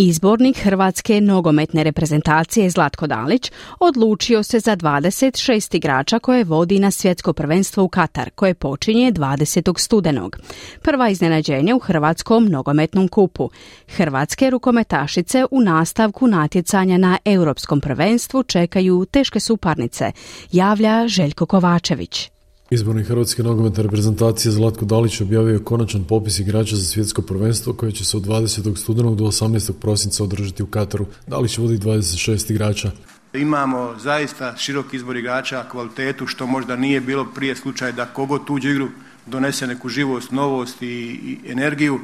Izbornik Hrvatske nogometne reprezentacije Zlatko Dalić odlučio se za 26 igrača koje vodi na svjetsko prvenstvo u Katar, koje počinje 20. studenog. Prva iznenađenja u Hrvatskom nogometnom kupu. Hrvatske rukometašice u nastavku natjecanja na Europskom prvenstvu čekaju teške suparnice, javlja Željko Kovačević. Izborni Hrvatske nogometne reprezentacije Zlatko Dalić objavio je konačan popis igrača za svjetsko prvenstvo koje će se od 20. studenog do 18. prosinca održati u Kataru. Dalić vodi 26 igrača. Imamo zaista širok izbor igrača, kvalitetu što možda nije bilo prije slučaj da kogo tuđu igru donese neku živost, novost i, i energiju.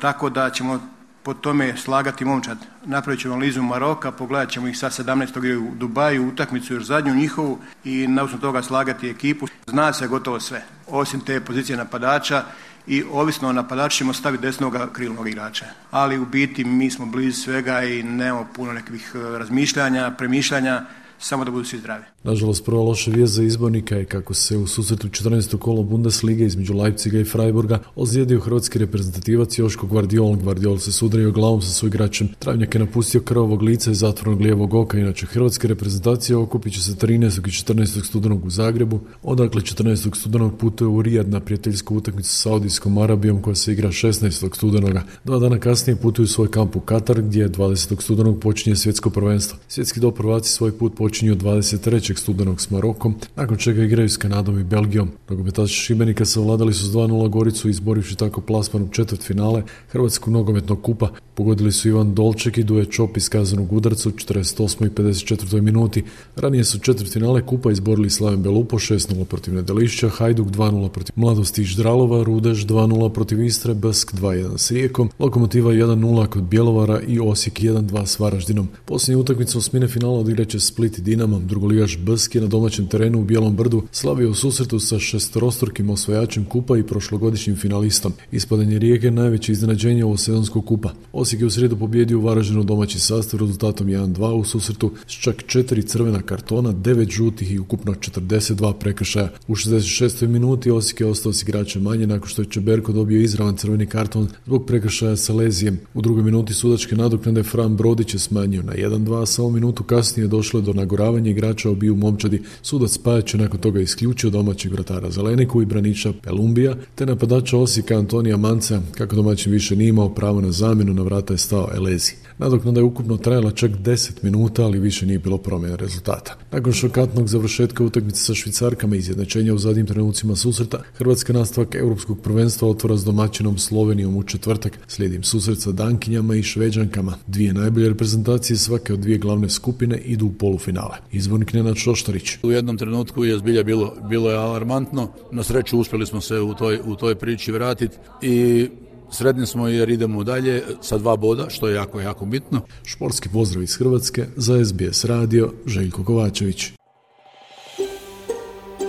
Tako da ćemo po tome slagati momčad. Napravit ćemo analizu Maroka, pogledat ćemo ih sa 17. u Dubaju, utakmicu još zadnju njihovu i na osnovu toga slagati ekipu. Zna se gotovo sve, osim te pozicije napadača i ovisno o napadaču ćemo staviti desnog krilnog igrača. Ali u biti mi smo blizu svega i nemamo puno nekih eh, razmišljanja, premišljanja, samo da budu svi zdravi. Nažalost, prva loša vijest za izbornika je kako se u susretu 14. kolo Bundesliga između Leipziga i Freiburga ozlijedio hrvatski reprezentativac Joško Guardiol. Guardiol se sudario glavom sa svoj igračem. Travnjak je napustio krvavog lica i zatvornog lijevog oka. Inače, hrvatske reprezentacije okupit će se 13. i 14. studenog u Zagrebu. Odakle 14. studenog putuje u Rijad na prijateljsku utakmicu sa Saudijskom Arabijom koja se igra 16. studenoga. Dva dana kasnije putuju u svoj kamp u Katar gdje 20. studenog počinje svjetsko prvenstvo. Svjetski doprvaci svoj put počinju 23. studenog s Marokom, nakon čega igraju s Kanadom i Belgijom. Nogometaši Šibenika savladali su s 2-0 Goricu izborivši tako plasman u četvrt finale Hrvatskog nogometnog kupa. Pogodili su Ivan Dolček i Duje Čop iz kazanog udarca u 48. i 54. minuti. Ranije su četvrt finale kupa izborili Slaven Belupo 6-0 protiv Nedelišća, Hajduk 2-0 protiv Mladosti Ždralova, Rudeš 2-0 protiv Istre, Brsk 2-1 s Rijekom, Lokomotiva 1-0 kod Bjelovara i Osijek 1-2 s Varaždinom. Posljednja utakmica osmine finala odigraće Split i Dinamo, drugoligaš Brsk je na domaćem terenu u Bijelom brdu slavio u susretu sa šestorostrukim osvajačem kupa i prošlogodišnjim finalistom. Ispadanje Rijeke najveće iznenađenje ovo sezonskog kupa. Osijek je u srijedu pobjedio u Varaždinu domaći sastav rezultatom 1-2 u susretu s čak četiri crvena kartona, devet žutih i ukupno 42 prekršaja. U 66. minuti Osijek je ostao s igračem manje nakon što je Čeberko dobio izravan crveni karton zbog prekršaja sa lezijem. U drugoj minuti sudačke nadoknade Fran Brodić je smanjio na 1-2, samo minutu kasnije došlo je do nagoravanja igrača obiju momčadi. Sudac Pajać je nakon toga isključio domaćeg vratara Zeleniku i braniča Pelumbija, te napadača Osijeka Antonija Manca, kako domaćin više nije imao pravo na zamjenu, na vrata je stao Elezi. Nadoknada je ukupno trajala čak 10 minuta, ali više nije bilo promjene rezultata. Nakon šokatnog završetka utakmice sa Švicarkama i izjednačenja u zadnjim trenucima susreta, Hrvatska nastavak Europskog prvenstva otvora s domaćinom Slovenijom u četvrtak. Slijedim susret sa Dankinjama i Šveđankama. Dvije najbolje reprezentacije svake od dvije glavne skupine idu u polufinale. Izbornik Nenad Šoštarić. U jednom trenutku je zbilja bilo, bilo je alarmantno. Na sreću uspjeli smo se u toj, u toj priči vratiti i Sredni smo jer idemo dalje sa dva boda, što je jako, jako bitno. Športski pozdrav iz Hrvatske za SBS radio Željko Kovačević.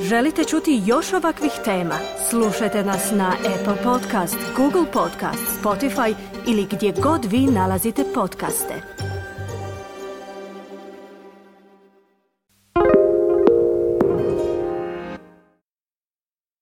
Želite čuti još ovakvih tema? Slušajte nas na Apple Podcast, Google Podcast, Spotify ili gdje god vi nalazite podcaste.